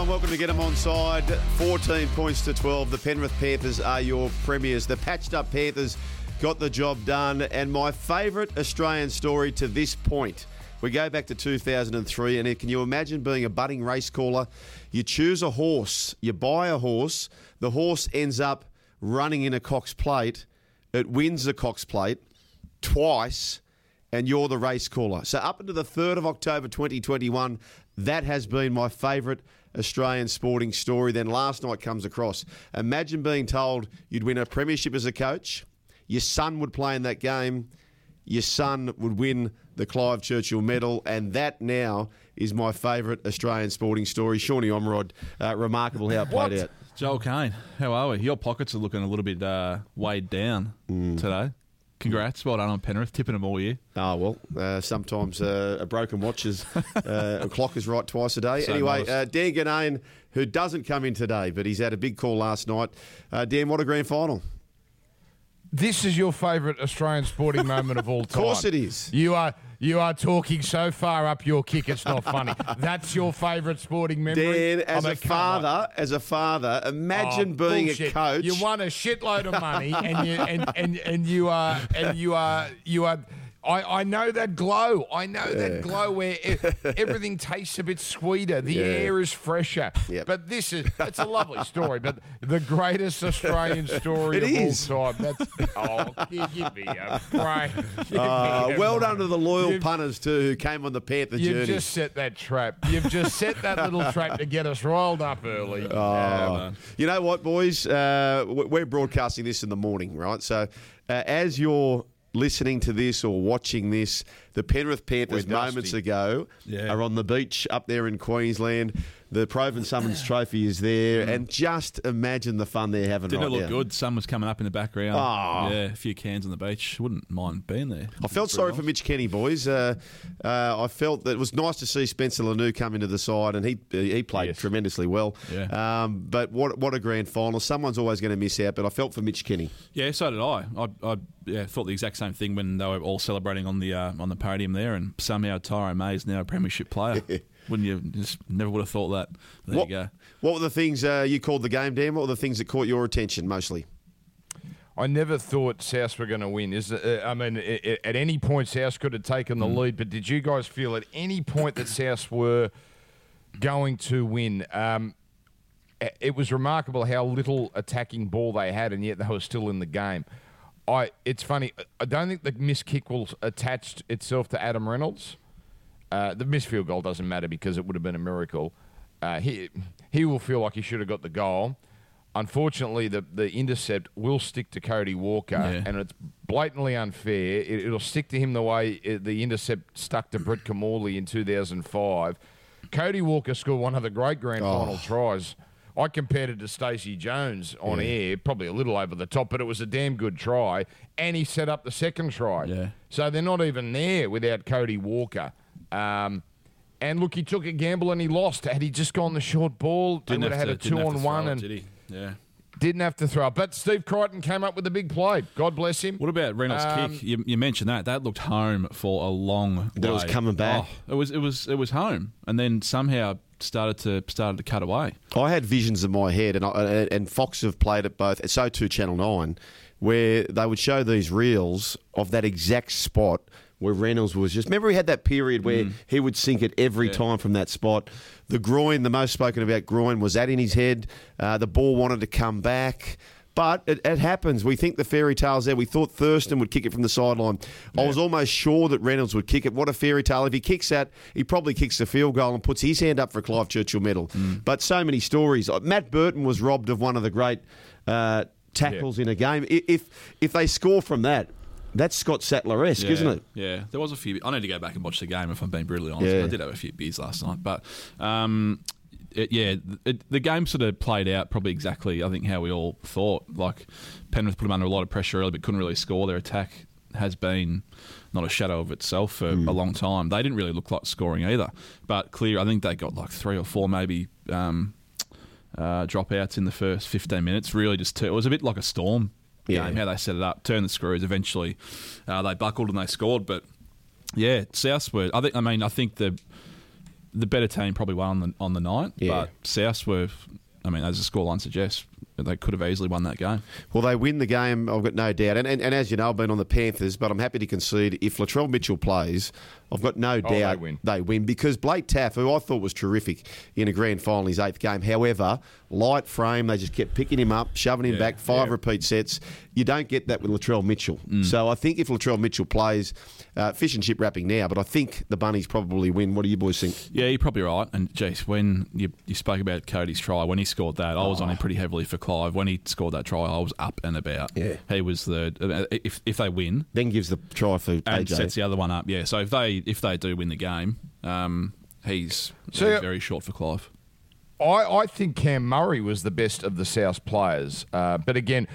everyone. Welcome to Get 'em on side. 14 points to 12. The Penrith Panthers are your premiers. The patched up Panthers got the job done. And my favourite Australian story to this point. We go back to 2003, and can you imagine being a budding race caller? You choose a horse, you buy a horse, the horse ends up running in a Cox plate, it wins the Cox plate twice, and you're the race caller. So, up until the 3rd of October 2021, that has been my favourite Australian sporting story. Then last night comes across. Imagine being told you'd win a premiership as a coach, your son would play in that game, your son would win the Clive Churchill medal, and that now is my favourite Australian sporting story. Shawnee Omrod, uh, remarkable how it played What? out. Joel Caine, how are we? Your pockets are looking a little bit uh, weighed down Mm. today. Congrats, well done on Penrith, tipping them all year. Oh well, uh, sometimes uh, a broken watch is uh, a clock is right twice a day. So anyway, modest. uh, Dan Ginnane, who doesn't come in today, but he's had a big call last night. Uh, Dan, what a grand final! This is your favourite Australian sporting moment of all time. Of course it is. You are you are talking so far up your kick, it's not funny. That's your favourite sporting memory. Dan, as I mean, a on. father, as a father, imagine Oh, being bullshit. a coach. You won a shitload of money, and you and, and, and you are and you are you are. I, I know that glow. I know that glow where e- everything tastes a bit sweeter. The Yeah. air is fresher. Yep. But this is it's a lovely story. But the greatest Australian story It of is. all time. That's oh, give, give me a break. Give me Uh, a well break. done to the loyal You've- punters too, who came on the Panther journey. You've journey. just set that trap. You've just set that little trap to get us rolled up early. Oh. You know what, boys? Uh, we're broadcasting this in the morning, right? So, uh, as you're listening to this or watching this, the Penrith Panthers moments ago Yeah. are on the beach up there in Queensland. The Provan Summons Trophy is there, and just imagine the fun they're having Didn't right it look now. good? Sun was coming up in the background. Oh. Yeah, a few cans on the beach. Wouldn't mind being there. I felt sorry for Mitch Kenny, boys. Uh, uh, I felt that it was nice to see Spencer Leniu come into the side, and he he played Yes. tremendously well. Yeah. Um, but what what a grand final! Someone's always going to miss out, but I felt for Mitch Kenny. Yeah, so did I. I, I yeah, thought the exact same thing when they were all celebrating on the uh, on the podium there, and somehow Tyrone May is now a premiership player. Wouldn't you? Just never would have thought that. There what, you go. what were the things uh, you called the game, Dan? What were the things that caught your attention mostly? I never thought South were going to win. Is uh, I mean, i- i- at any point South could have taken the lead, but did you guys feel at any point that South were going to win? Um, it was remarkable how little attacking ball they had, and yet they were still in the game. I. It's funny. I don't think the miss kick will attached itself to Adam Reynolds. Uh, the missed field goal doesn't matter because it would have been a miracle. Uh, he he will feel like he should have got the goal. Unfortunately, the, the intercept will stick to Cody Walker, Yeah. and it's blatantly unfair. It, it'll stick to him the way it, the intercept stuck to Brett Kimmorley in 2005. Cody Walker scored one of the great grand final tries. I compared it to Stacey Jones on air, probably a little over the top, but it was a damn good try. And he set up the second try. Yeah. So they're not even there without Cody Walker. Um, and look, he took a gamble and he lost. Had he just gone the short ball, they Didn't would have had to- a two on one. it, and did he? Yeah. didn't have to throw it. But Steve Crichton came up with a big play. God bless him. What about Reynolds' Um, kick? You, you mentioned that. That looked home for a long That it was coming back. Oh, it was. It was. It was home, and then somehow started to started to cut away. I had visions in my head, and I, and Fox have played it both. So too Channel Nine, where they would show these reels of that exact spot where Reynolds was just. Remember, he had that period where he would sink it every Yeah. time from that spot. The groin, the most spoken about groin, was that in his head. Uh, the ball wanted to come back. But it, it happens. We think the fairy tale's there. We thought Thurston would kick it from the sideline. I was almost sure that Reynolds would kick it. What a fairy tale. If he kicks that, he probably kicks the field goal and puts his hand up for a Clive Churchill medal. But so many stories. Uh, Matt Burton was robbed of one of the great uh, tackles in a game. If, if they score from that, that's Scott Sattler esque, yeah, isn't it? Yeah, there was a few. I need to go back and watch the game if I'm being brutally honest. Yeah. I did have a few beers last night, but um, it, yeah, it, the game sort of played out probably exactly. I think how we all thought. Like Penrith put them under a lot of pressure early, but couldn't really score. Their attack has been not a shadow of itself for Hmm. a long time. They didn't really look like scoring either, but clear. I think they got like three or four maybe. Um, uh, dropouts in the first 15 minutes really just it was a bit like a storm Yeah. game how they set it up turned the screws eventually uh, they buckled and they scored but yeah South were I think I mean I think the the better team probably won on the on the night, Yeah. but South were. I mean, as the scoreline suggests, they could have easily won that game. Well, they win the game, I've got no doubt. And, and, and as you know, I've been on the Panthers, but I'm happy to concede if Latrell Mitchell plays, I've got no Oh, they win. they win because Blake Taaffe, who I thought was terrific in a grand final, his eighth game, however, light frame, they just kept picking him up, shoving him Yeah, back, five yeah. repeat sets. You don't get that with Latrell Mitchell. Mm. So I think if Latrell Mitchell plays, uh, fish and chip wrapping now, but I think the Bunnies probably win. What do you boys think? Yeah, you're probably right. And geez, when you, you spoke about Cody's try, when he scored that, I was on him pretty heavily for Clive. When he scored that try, I was up and about. Yeah. he was the if if they win Then gives the try for and AJ. sets the other one up. Yeah, so if they if they do win the game, um, he's So- very, very short for Clive. I, I think Cam Murray was the best of the South players. Uh, but again,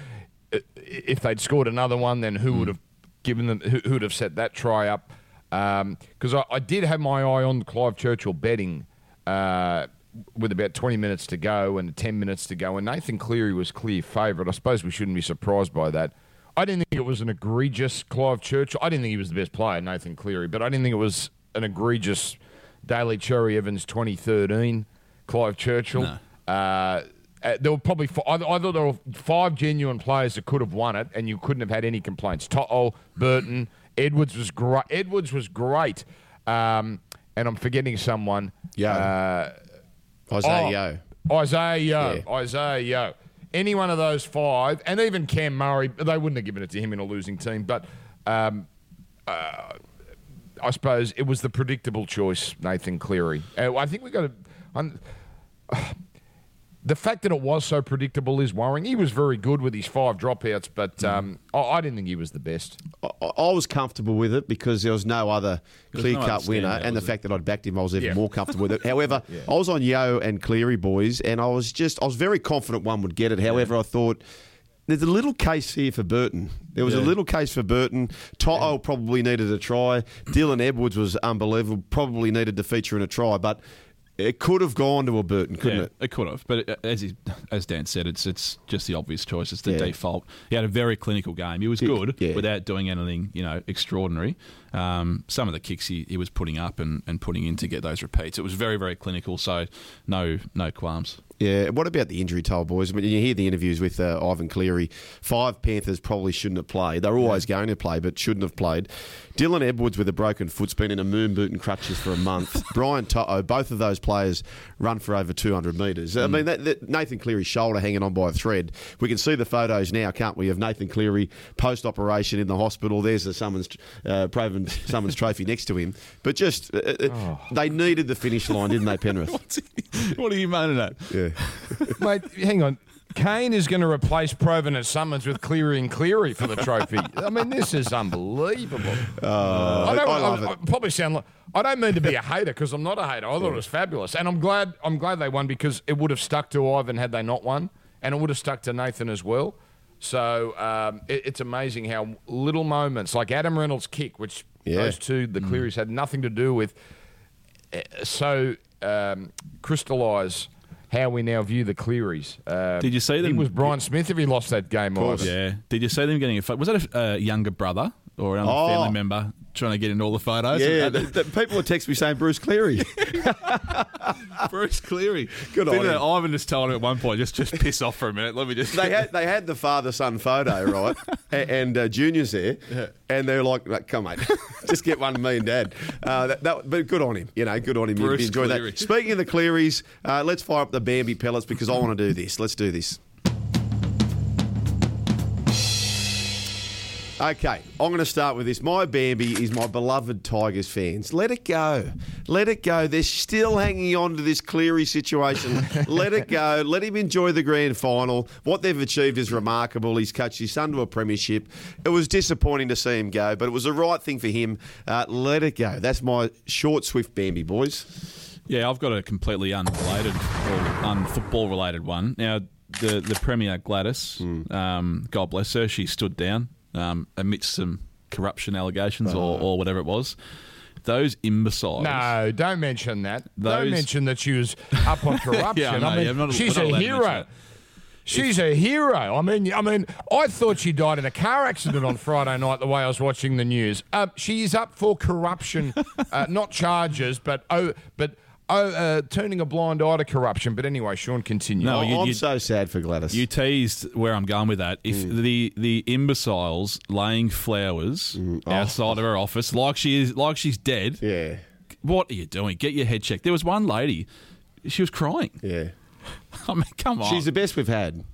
if they'd scored another one, then who would have given them? Who, who would have set that try up? Because I, I did have my eye on Clive Churchill betting uh, with about 20 minutes to go and 10 minutes to go, and Nathan Cleary was clear favourite. I suppose we shouldn't be surprised by that. I didn't think it was an egregious Clive Churchill. I didn't think he was the best player, Nathan Cleary, but I didn't think it was an egregious Daly Cherry Evans 2013 Clive Churchill. No. Uh, uh, there were probably I, I thought there were five genuine players that could have won it, and you couldn't have had any complaints. To'o, Burton, Edwards was great. Edwards was great, um, and I'm forgetting someone. Yeo. Uh, Isaiah oh, Yeo. Isaiah Yeo. Yeah. Isaiah Yeo. Any one of those five, and even Cam Murray, they wouldn't have given it to him in a losing team. But um, uh, I suppose it was the predictable choice, Nathan Cleary. Uh, I think we've got to. Um, the fact that it was so predictable is worrying. He was very good with his five dropouts, but um, I, I didn't think he was the best. I, I was comfortable with it because there was no other clear no cut other winner, standout, and the was fact that I'd backed him, I was even Yeah. more comfortable with it. However, I was on Yeo and Cleary boys, and I was just I was very confident one would get it. However, I thought. There's a little case here for Burton. There was a little case for Burton. To'o probably needed a try. Dylan Edwards was unbelievable. Probably needed to feature in a try, but it could have gone to a Burton, couldn't yeah, it? It could have, but as he, as Dan said, it's it's just the obvious choice. It's the Yeah. default. He had a very clinical game. He was good yeah. without doing anything, you know, extraordinary. Um, some of the kicks he, he was putting up and, and putting in to get those repeats. It was very very clinical. So no no qualms. Yeah. What about the injury toll, boys? When you hear the interviews with uh, Ivan Cleary, five Panthers probably shouldn't have played. They're always going to play, but shouldn't have played. Dylan Edwards with a broken foot's been in a moon boot and crutches for a month. Brian To'o, both of those players run for over 200 metres. I mean, that, that Nathan Cleary's shoulder hanging on by a thread. We can see the photos now, can't we, of Nathan Cleary post operation in the hospital. There's the Summons, uh, Provan Summons trophy next to him. But just, uh, uh, they needed the finish line, didn't they, Penrith? what are you moaning at? Yeah. Mate, hang on. Caine is going to replace Provan at Summons with Cleary and Cleary for the trophy. I mean, this is unbelievable. I, don't, I love I, it. I probably sound like I don't mean to be a hater because I'm not a hater. I thought it was fabulous, and I'm glad. I'm glad they won because it would have stuck to Ivan had they not won, and it would have stuck to Nathan as well. So um, it, it's amazing how little moments like Adam Reynolds' kick, which Yeah. those two, the Clearys, had nothing to do with, uh, so um, crystallise how we now view the Clearys. Uh, Did you see He them- was Brian Smith if he lost that game. Ivan. Yeah. Did you see them getting a photo? Was that a uh, younger brother or another Oh. family member trying to get into all the photos? Yeah, the, the people would text me saying Bruce Cleary. Bruce Cleary. Good on him. Ivan just told him at one point, just just piss off for a minute. Let me just. they had they had the father son photo right, and uh, Junior's there, and they're like, like, "Come mate, just get one of me and Dad." Uh, that, that, but good on him, you know, good on him. You Bruce enjoy Cleary. that. Speaking of the Clearys, uh, let's fire up the Bambi pellets because I want to do this. Let's do this. Okay, I'm going to start with this. My Bambi is my beloved Tigers fans. Let it go. Let it go. They're still hanging on to this Cleary situation. Let it go. Let him enjoy the grand final. What they've achieved is remarkable. He's coached his son to a premiership. It was disappointing to see him go, but it was the right thing for him. Uh, let it go. That's my short, swift Bambi, boys. Yeah, I've got a completely unrelated or unfootball related one. Now, the the Premier Gladys, Hmm. um, God bless her, she stood down um, amidst some corruption allegations Uh-huh. or, or whatever it was. Those imbeciles. No, don't mention that. don't mention that she was up on corruption. Yeah, I know, I mean, yeah, not- she's a allowed to mention hero. She's a hero. I mean, I mean, I thought she died in a car accident on Friday night. The way I was watching the news, uh, she is up for corruption, uh, not charges, but oh, but oh, uh, turning a blind eye to corruption. But anyway, Sean, continue. No, Oh, you- I'm you- so sad for Gladys. You teased where I'm going with that. If Mm. the the imbeciles laying flowers Oh. outside of her office, like she is, like she's dead. yeah, What are you doing? Get your head checked. There was one lady, she was crying. yeah. I mean, come on. She's the best we've had.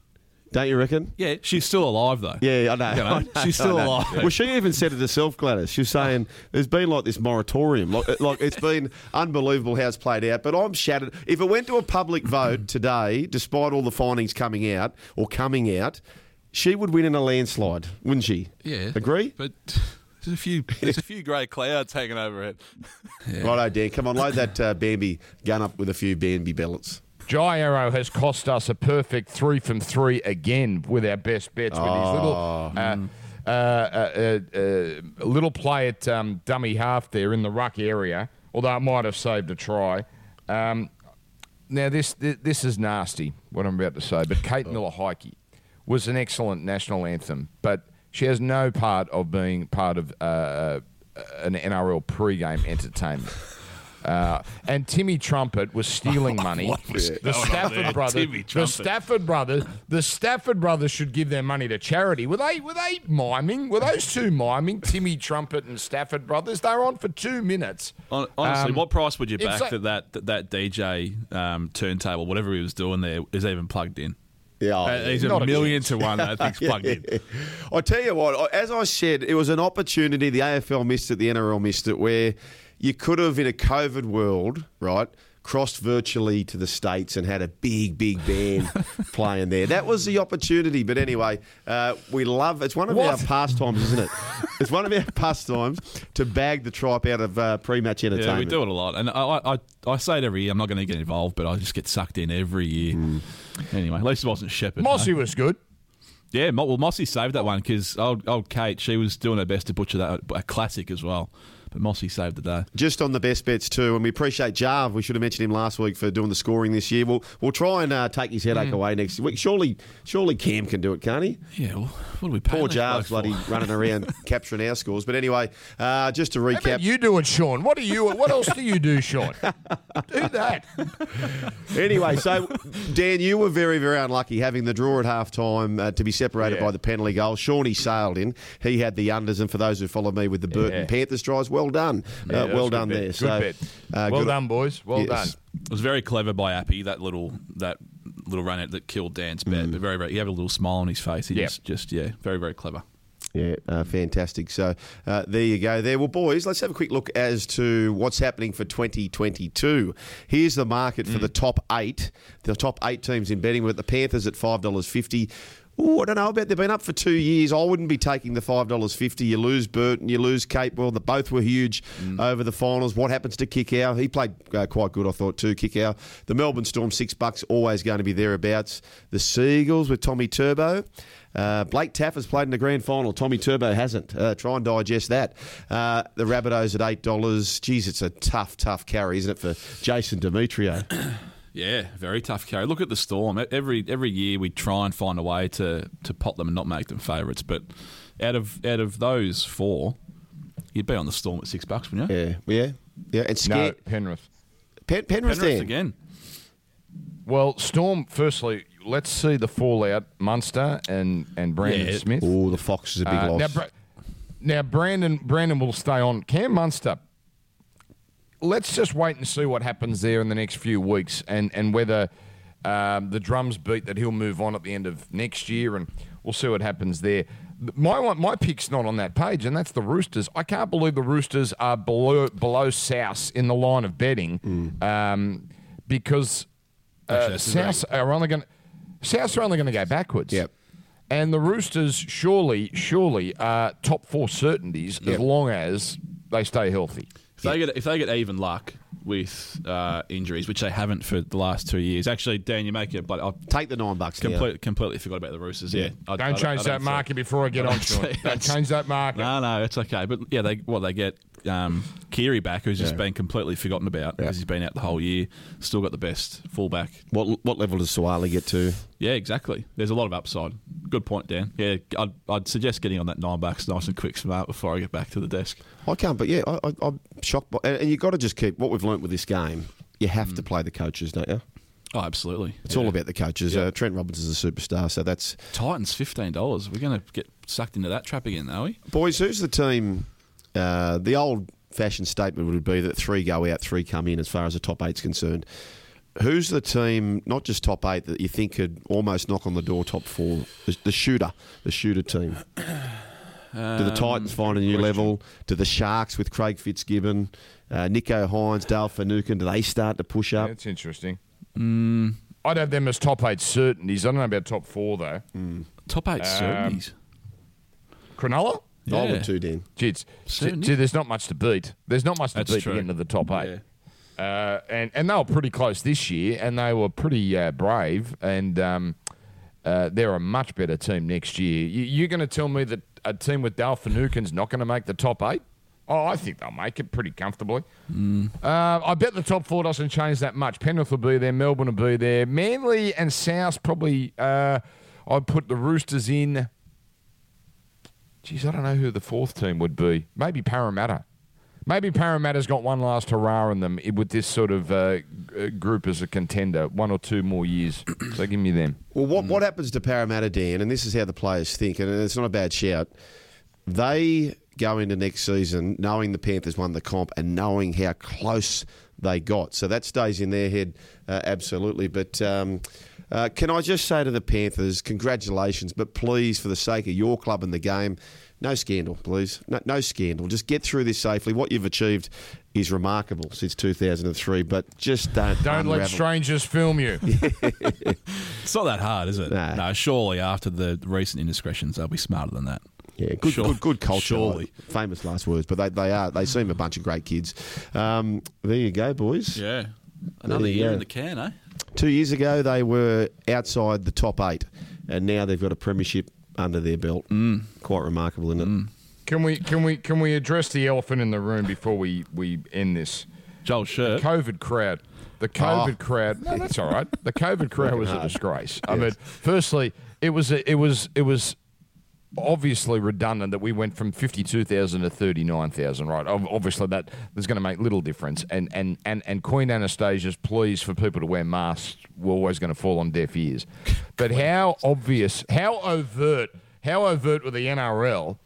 Don't you reckon? yeah, she's still alive though. Yeah, I know. You know, I know, she's still know. alive. Well, she even said it herself, Gladys. She was saying there's been like this moratorium. Like, like it's been unbelievable how it's played out. But I'm shattered. If it went to a public vote today, despite all the findings coming out or coming out, she would win in a landslide, wouldn't she? Yeah. Agree? But there's a few there's a few grey clouds hanging over it. Righto, Dan. Come on, load that uh, Bambi gun up with a few Bambi bellets. Jai Arrow has cost us a perfect three from three again with our best bets with his little Oh. uh, uh, uh, uh, uh, little play at um, dummy half there in the ruck area. Although it might have saved a try. Um, now this, this this is nasty what I'm about to say, but Kate Miller Heidke was an excellent national anthem, but she has no part of being part of uh, an NRL pre-game entertainment. Uh, and Timmy Trumpet was stealing money. Was the Stafford brothers, the Stafford brothers, the Stafford brothers should give their money to charity. Were they? Were they miming? Were those two miming? Timmy Trumpet and Stafford brothers. They were on for two minutes. Honestly, Um, what price would you back like- that that, that that DJ um, turntable, whatever he was doing there, is even plugged in? Yeah, Uh, he's Not a a million to one. That thing's plugged in. I tell you what, as I said, it was an opportunity. The AFL missed it, the NRL missed it, where you could have, in a COVID world, right, crossed virtually to the states and had a big, big band playing there. That was the opportunity. But anyway, uh, we love. It's one of our pastimes, isn't it? it's one of our pastimes to bag the tripe out of uh, pre-match entertainment. Yeah, we do it a lot, and I, I I say it every year. I'm not going to get involved, but I just get sucked in every year. Hmm. Anyway, at least it wasn't Shepherd. Mossy was good. Yeah, well, Mossy saved that one because old, old Kate, she was doing her best to butcher that a classic as well. But Mossy saved the day. Just on the best bets too, and we appreciate Jarve. We should have mentioned him last week for doing the scoring this year. We'll we'll try and uh, take his headache Hmm. away next week. Surely, surely Cam can do it, can't he? Yeah, well, what do we pay Poor these Jarve's bloody running around capturing our scores. But anyway, uh, just to How about recap. you do it, Sean? What do you? What else do you do, Sean? do that. Anyway, so Dan, you were very, very unlucky having the draw at half time uh, to be separated Yeah. by the penalty goal. Shawnee sailed in. He had the unders, and for those who follow me with the Burton Yeah. Panthers tries, well done. Yeah, uh, well done there. Good so, bet. uh, well good- done, boys. Well Yes. done. It was very clever by Appy that little that little run out that killed Dan's bet. Mm. But very, very, he had a little smile on his face. He Yep. just, just yeah, very, very clever. Yeah, uh, fantastic. So uh, there you go. There. Well, boys, let's have a quick look as to what's happening for 2022. Here's the market for the top eight, the top eight teams in betting. We're at the Panthers at $5.50. Ooh, I don't know about they've been up for two years. I wouldn't be taking the five dollars fifty. You lose Burton, you lose Cape. Well, the both were huge over the finals. What happens to Kikau? He played uh, quite good, I thought, too. Kikau. The Melbourne Storm six bucks always going to be thereabouts. The Seagulls with Tommy Turbo. Uh, Blake Taaffe has played in the grand final. Tommy Turbo hasn't. Uh, try and digest that. Uh, the Rabbitohs at eight dollars. Geez, it's a tough, tough carry, isn't it, for Jason Demetriou? Yeah, very tough carry. Look at the Storm. Every every year we try and find a way to, to pop them and not make them favourites. But out of out of those four, you'd be on the Storm at six bucks, wouldn't you? yeah, yeah, yeah. It's No, scare Penrith. Pen- Penrith, Penrith again. Well, Storm. Firstly, let's see the fallout. Munster and and Brandon Yeah. Smith. Oh, the Fox is a big Uh, loss. now, Bra- now, Brandon Brandon will stay on. Cam Munster. Let's just wait and see what happens there in the next few weeks, and and whether um, the drums beat that he'll move on at the end of next year, and we'll see what happens there. My my pick's not on that page, and that's the Roosters. I can't believe the Roosters are below below South in the line of betting, um, because uh, South are only going Souths are only going to go backwards. Yep. And the Roosters surely, surely are top four certainties Yep. as long as they stay healthy. If they get if they get even luck with uh, injuries, which they haven't for the last two years. Actually, Dan, you make it, but I'll Take the nine bucks. now. completely completely forgot about the Roosters. Yeah, I, Don't change I that see- market before I get on, Sean. Don't change that market. No, no, it's okay. But yeah, they what they get um, Kiri back, who's just Yeah. been completely forgotten about because he's been out the whole year. Still got the best fullback. What what level does Suaalii get to? Yeah, exactly. There's a lot of upside. Good point, Dan. Yeah, I'd, I'd suggest getting on that nine bucks nice and quick smart before I get back to the desk. I can't, but yeah, I, I, I'm shocked. By, and, you've got to just keep what we've learnt with this game. you have to play the coaches, don't you? Oh, absolutely. It's all about the coaches. Uh, Trent is a superstar, so that's Titans fifteen dollars. We're going to get sucked into that trap again, are we? boys. Who's the team? Uh, the old-fashioned statement would be that three go out, three come in, as far as the top eight's concerned. Who's the team, not just top eight, that you think could almost knock on the door top four? The, the shooter, the shooter team. Do Um, the Titans find a new level? Do the Sharks with Craig Fitzgibbon, uh, Nicho Hynes, Dale Finucane, do they start to push up? That's interesting. Mm, I'd have them as top eight certainties. I don't know about top four though. top eight Um, certainties. Cronulla? I would too, Dan. Gee, it's, gee, there's not much to beat. There's not much to That's beat true. to get into the top eight. Yeah. Uh, and and they were pretty close this year, and they were pretty uh, brave, and um, uh, they're a much better team next year. You, you're going to tell me that a team with Dal Finucane's not going to make the top eight? Oh, I think they'll make it pretty comfortably. Uh, I bet the top four doesn't change that much. Penrith will be there, Melbourne will be there, Manly and South probably. Uh, I'd put the Roosters in. Geez, I don't know who the fourth team would be. Maybe Parramatta. Maybe Parramatta's got one last hurrah in them with this sort of uh, group as a contender, one or two more years. so give me them. Well, what, what happens to Parramatta, Dan, and this is how the players think, and it's not a bad shout. They go into next season knowing the Panthers won the comp and knowing how close they got. So that stays in their head, uh, absolutely. But um, uh, can I just say to the Panthers, congratulations, but please, for the sake of your club and the game, no scandal, please. No, no scandal. Just get through this safely. What you've achieved is remarkable since 2003, but just don't. Don't let strangers film you. It's not that hard, is it? Nah. No, surely after the recent indiscretions, they'll be smarter than that. Yeah, good, Sure. good, good culture. Surely. famous last words, but they, they are they seem a bunch of great kids. Um, there you go, boys. Yeah. Another year go. in the can, eh? Two years ago, they were outside the top eight, and now they've got a premiership under their belt. Mm. Quite remarkable, isn't it? Can we can we can we address the elephant in the room before we we end this? Joel Shirt. COVID crowd. The COVID Oh. crowd. No, that's all right. The COVID crowd was a disgrace. I mean, firstly, it was a, it was it was obviously redundant that we went from 52,000 to 39,000, right? Ob- Obviously that is going to make little difference and and and and Queen Anastasia's pleas for people to wear masks were always going to fall on deaf ears. But how obvious, how overt, how overt were the NRL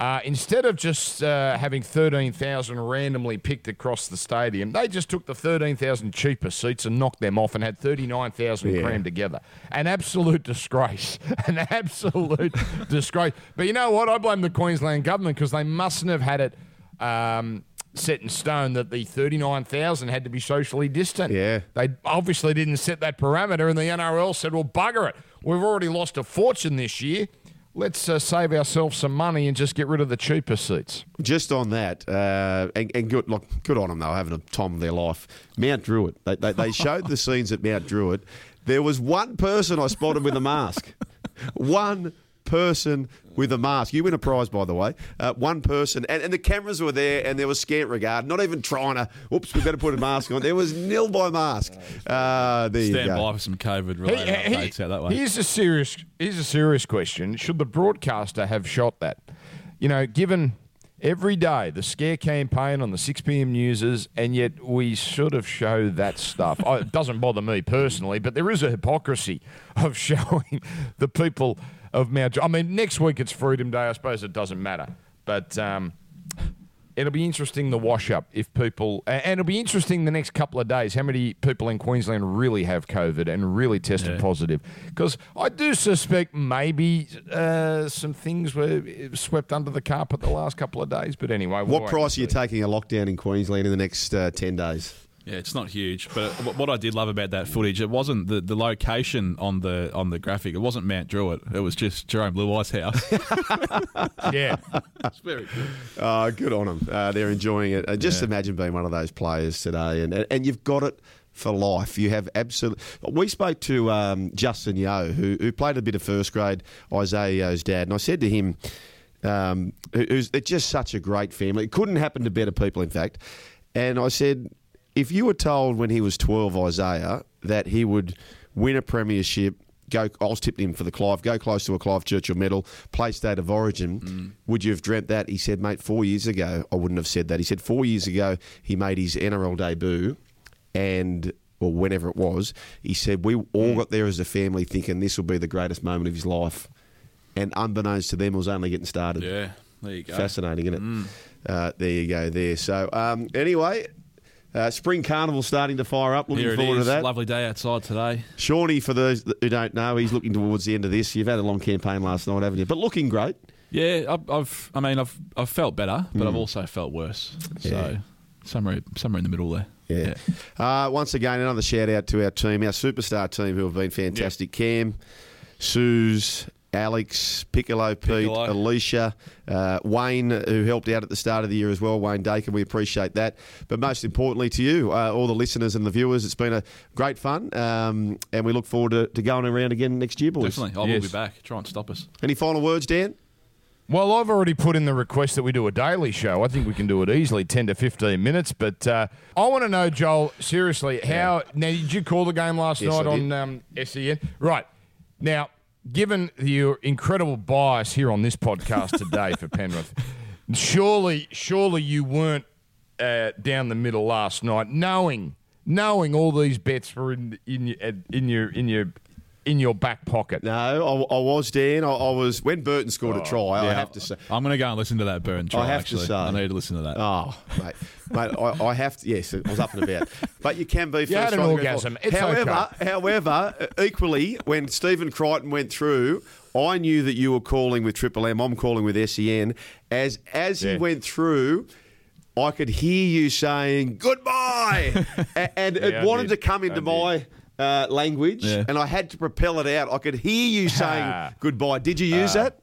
uh, instead of just uh, having 13,000 randomly picked across the stadium, they just took the 13,000 cheaper seats and knocked them off and had 39,000 Yeah. crammed together. An absolute disgrace. An absolute disgrace. But you know what? I blame the Queensland government because they mustn't have had it um, set in stone that the 39,000 had to be socially distant. Yeah. They obviously didn't set that parameter, and the NRL said, well, bugger it. We've already lost a fortune this year. Let's uh, save ourselves some money and just get rid of the cheaper seats. Just on that, uh, and, and good, look, good on them. though, having a time of their life. Mount Druitt. They, they, they showed the scenes at Mount Druitt. There was one person I spotted with a mask. One person with a mask. You win a prize, by the way. Uh, one person, and, and the cameras were there, and there was scant regard. Not even trying to. Oops, we better put a mask on. There was nil by mask. Uh, there you Stand go. by for some COVID related He- he- updates out that way. Here's a serious. Here's a serious question. Should the broadcaster have shot that? You know, given every day the scare campaign on the 6 p.m. newses, and yet we sort of show that stuff. oh, it doesn't bother me personally, but there is a hypocrisy of showing the people of Mount. I mean, next week it's Freedom Day. I suppose it doesn't matter, but. Um, It'll be interesting the wash up if people, and it'll be interesting the next couple of days how many people in Queensland really have COVID and really tested Yeah. positive. Because I do suspect maybe uh, some things were swept under the carpet the last couple of days. But anyway, What price are you taking a lockdown in Queensland in the next uh, 10 days? Yeah, it's not huge, but what I did love about that footage, it wasn't the, the location on the on the graphic. It wasn't Mount Druitt. It was just Jarome Luai's house. Yeah, It's very good. Uh, good on them. Uh, they're enjoying it. Uh, just Yeah. imagine being one of those players today, and and, and you've got it for life. You have absolute. We spoke to um, Justin Yeo, who, who played a bit of first grade, Isaiah Yeo's dad, and I said to him, um, who- who's it's just such a great family. It couldn't happen to better people, in fact. And I said, if you were told when he was twelve, Isaiah, that he would win a premiership. Go, I was tipping him for the Clive. Go close to a Clive Churchill medal. Play state of origin. Would you have dreamt that? He said, mate, four years ago, I wouldn't have said that. He said four years ago, he made his NRL debut, and or whenever it was, he said we all got there as a family thinking this will be the greatest moment of his life, and unbeknownst to them, it was only getting started. Yeah, there you go. Fascinating, isn't it? Uh, there you go. There. So um, anyway. Uh, spring carnival starting to fire up. Looking Here forward to that. Lovely day outside today. Shawnee, for those who don't know, he's looking towards the end of this. You've had a long campaign last night, haven't you? But looking great. Yeah, I've, I've I mean, I've I've felt better, but I've also felt worse. Mm. Yeah. So somewhere somewhere in the middle there. Yeah. Uh, once again, another shout out to our team, our superstar team, who have been fantastic. Cam, Suze, Alex, Piccolo, Pete, Piccolo. Alicia, uh, Wayne, who helped out at the start of the year as well. Wayne Dakin, we appreciate that. But most importantly to you, uh, all the listeners and the viewers, it's been a great fun, um, and we look forward to, to going around again next year, boys. Definitely, I will Yes. be back. Try and stop us. Any final words, Dan? Well, I've already put in the request that we do a daily show. I think we can do it easily, 10 to 15 minutes. But uh, I want to know, Joel, seriously, how. Now, did you call the game last Yes, night I on did. um, SEN? Right. Now, given your incredible bias here on this podcast today for Penrith, surely, surely you weren't uh, down the middle last night, knowing, knowing all these bets were in, in, your, in your, in your, in your back pocket. No, I, I was, Dan. I, I was when Burton scored a try. I have to say. I'm going to go and listen to that Burton Try, I have to say. I need to listen to that. Oh, mate, mate, I, I have to. Yes, I was up and about. But you can be. You first had an right to go orgasm. forward. It's however, however, uh, equally, when Stephen Crichton went through, I knew that you were calling with Triple M. I'm calling with SEN. As as Yeah. he went through. I could hear you saying goodbye, A- and Yeah, I it wanted did. to come into my uh, language, Yeah. and I had to propel it out. I could hear you saying goodbye. Did you use Uh, that?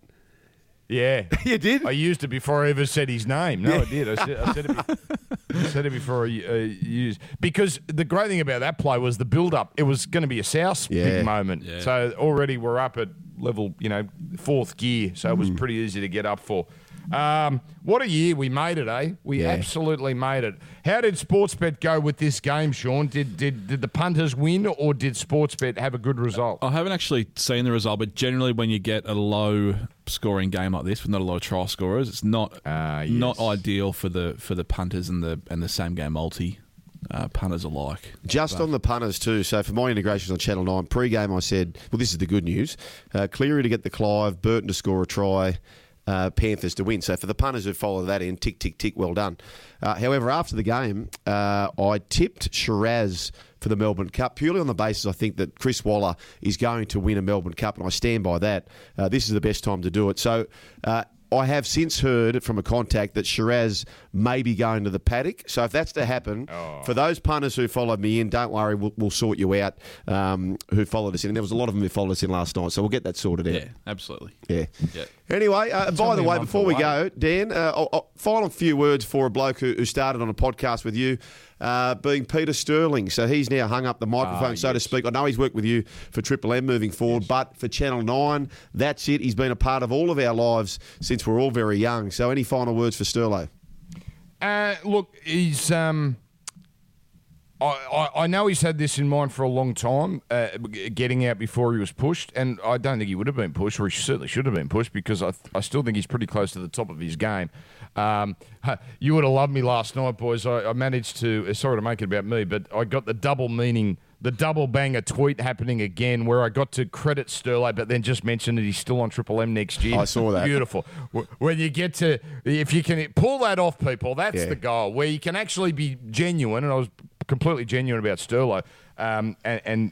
Yeah. You did. I used it before I ever said his name. No, I did. I said, I said it. Be- I said it before I uh, used because the great thing about that play was the build-up. It was going to be a South Yeah. big moment. Yeah. So already we're up at level, you know, fourth gear. So it was pretty easy to get up for. Um, what a year we made it, eh? We Yeah. absolutely made it. How did Sportsbet go with this game, Sean? Did did did the punters win, or did Sportsbet have a good result? I haven't actually seen the result, but generally, when you get a low scoring game like this with not a lot of trial scorers, it's not Ah, yes. not ideal for the for the punters and the and the same game multi uh, punters alike. Just on the punters too. So for my integrations on Channel Nine pre-game, I said, "Well, this is the good news: uh, Cleary to get the Clive, Burton to score a try, uh, Panthers to win." So for the punters who follow that in, tick tick tick, well done. Uh, however, after the game, uh, I tipped Shiraz for the Melbourne Cup purely on the basis I think that Chris Waller is going to win a Melbourne Cup, and I stand by that. Uh, this is the best time to do it. So. Uh, I have since heard from a contact that Shiraz may be going to the paddock. So if that's to happen, for those punters who followed me in, don't worry, we'll, we'll sort you out. Um, who followed us in? And there was a lot of them who followed us in last night, so we'll get that sorted out. Yeah, absolutely. Yeah. Yeah. Anyway, uh, by the way, before we go, Dan, uh, I'll, I'll, final few words for a bloke who, who started on a podcast with you, uh, being Peter Sterling. So he's now hung up the microphone, Ah, so to speak. I know he's worked with you for Triple M moving forward, but for Channel 9, that's it. He's been a part of all of our lives since we're all very young. So any final words for Sterlo? Uh, look, he's. Um, I, I, know he's had this in mind for a long time, uh, getting out before he was pushed, and I don't think he would have been pushed, or he certainly should have been pushed, because I, I still think he's pretty close to the top of his game. Um, you would have loved me last night, boys. I, I managed to, uh, sorry to make it about me, but I got the double meaning, the double banger tweet happening again, where I got to credit Sterlo, but then just mentioned that he's still on Triple M next year. I saw that. Beautiful. When you get to, if you can pull that off, people, that's Yeah. the goal, where you can actually be genuine, and I was completely genuine about Sterlo. Um, and, and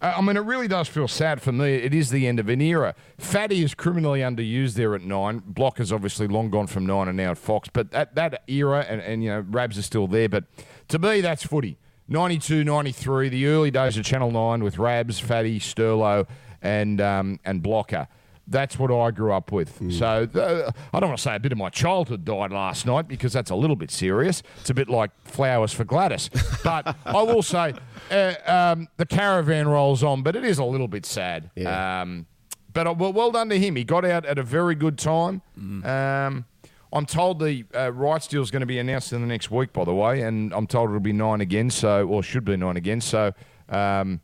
uh, I mean, it really does feel sad for me. It is the end of an era. Fatty is criminally underused there at nine. Block is obviously long gone from nine and now at Fox. But that, that era, and, and, you know, Rabs are still there. But to me, that's footy. 92, 93, the early days of Channel 9 with Rabs, Fatty, Sterlo, and, um, and Blocker. That's what I grew up with. Hmm. So uh, I don't want to say a bit of my childhood died last night because that's a little bit serious. It's a bit like flowers for Gladys. But I will say uh, um, the caravan rolls on, but it is a little bit sad. Yeah. Um, but uh, well, well done to him. He got out at a very good time. Um, I'm told the uh, rights deal is going to be announced in the next week, by the way, and I'm told it'll be nine again. So, or should be nine again. So. Um,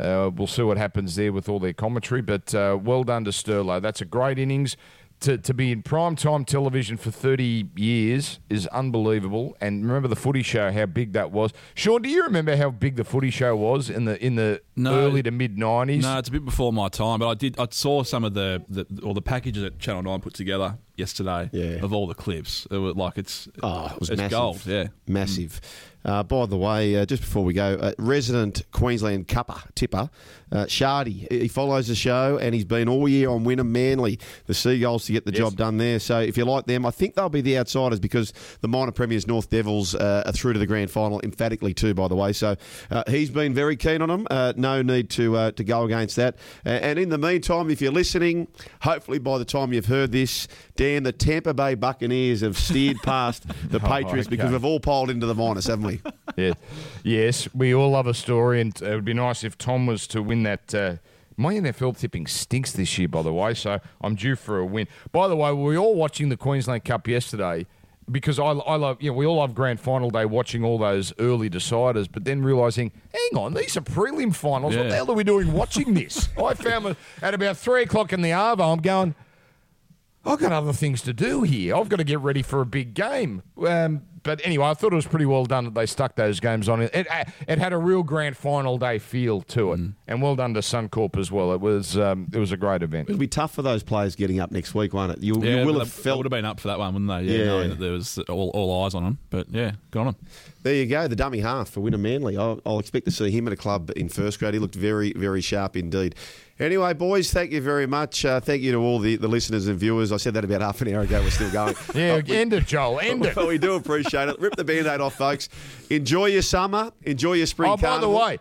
uh, we'll see what happens there with all their commentary, but uh, well done to Sterlo. That's a great innings. to, to be in prime time television for 30 years is unbelievable. And remember the footy show, how big that was. Sean, do you remember how big the footy show was in the in the No. early to mid 90s? No, it's a bit before my time, but I did. I saw some of the, the or the packages that Channel Nine put together yesterday Yeah. of all the clips. It was like it's Oh, it was it's massive. gold. Yeah, Massive. Uh, by the way, uh, just before we go, uh, resident Queensland cupper, tipper, uh, Shardy, he follows the show and he's been all year on Wynnum Manly, the Seagulls, to get the Yes. job done there. So if you like them, I think they'll be the outsiders because the minor premiers North Devils uh, are through to the grand final emphatically too, by the way. So uh, he's been very keen on them. Uh, no need to uh, to go against that. Uh, and in the meantime, if you're listening, hopefully by the time you've heard this, Dan, the Tampa Bay Buccaneers have steered past the Patriots because okay. we've all piled into the minus, haven't we? yeah. Yes, we all love a story, and it would be nice if Tom was to win that. Uh, my NFL tipping stinks this year, by the way, so I'm due for a win. By the way, were we all watching the Queensland Cup yesterday? Because I, I love, you know, we all love grand final day watching all those early deciders, but then realizing, hang on, these are prelim finals. What the hell are we doing watching this? I found it at about three o'clock in the Arvo. I'm going, I've got other things to do here. I've got to get ready for a big game. Um, but anyway, I thought it was pretty well done that they stuck those games on. It, it, it had a real grand final day feel to it, and well done to Suncorp as well. It was um, it was a great event. It'll be tough for those players getting up next week, won't it? You, yeah. you will have they- they felt. would have been up for that one, wouldn't they? Yeah, Yeah. knowing that there was all, all eyes on them. But yeah, good on them. There you go, the dummy half for Wynnum Manly. I'll, I'll expect to see him at a club in first grade. He looked very, very sharp indeed. Anyway, boys, thank you very much. Uh, thank you to all the, the listeners and viewers. I said that about half an hour ago. We're still going. Yeah, Uh, we- end it, Joel. End it. Well, we do appreciate it. Rip the band-aid off, folks. Enjoy your summer. Enjoy your spring Oh, by the way,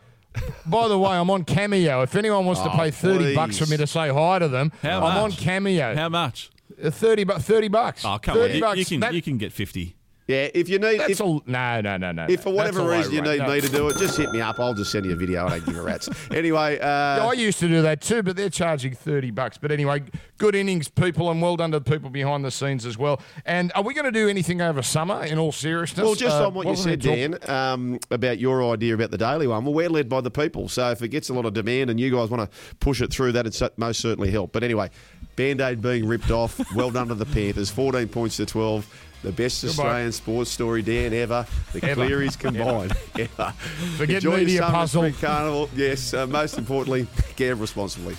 by the way, I'm on Cameo. If anyone wants to Oh, pay thirty bucks for me to say hi to them, How I'm on? Cameo. How much? Uh, Thirty, bu- 30 bucks. Oh, come 30 on. You, bucks. you can That- you can get fifty. Yeah, if you need... That's If, no, no, no, no. if for whatever reason you need No. me to do it, just hit me up. I'll just send you a video. I don't give a rat's. Anyway... Yeah, Uh, I used to do that too, but they're charging 30 bucks. But anyway, good innings, people, and well done to the people behind the scenes as well. And are we going to do anything over summer in all seriousness? Well, just Uh, on what you said, Dan, um, about your idea about the daily one. Well, we're led by the people, so if it gets a lot of demand and you guys want to push it through, that'd most certainly help. But anyway, Band Aid being ripped off. Well done to the Panthers. 14 points to 12. The best Australian sports story, Dan, ever. The Ever. Clearys combined. Ever. Forget Enjoy media summer puzzle. carnival. Yes, uh, most importantly, gamble responsibly.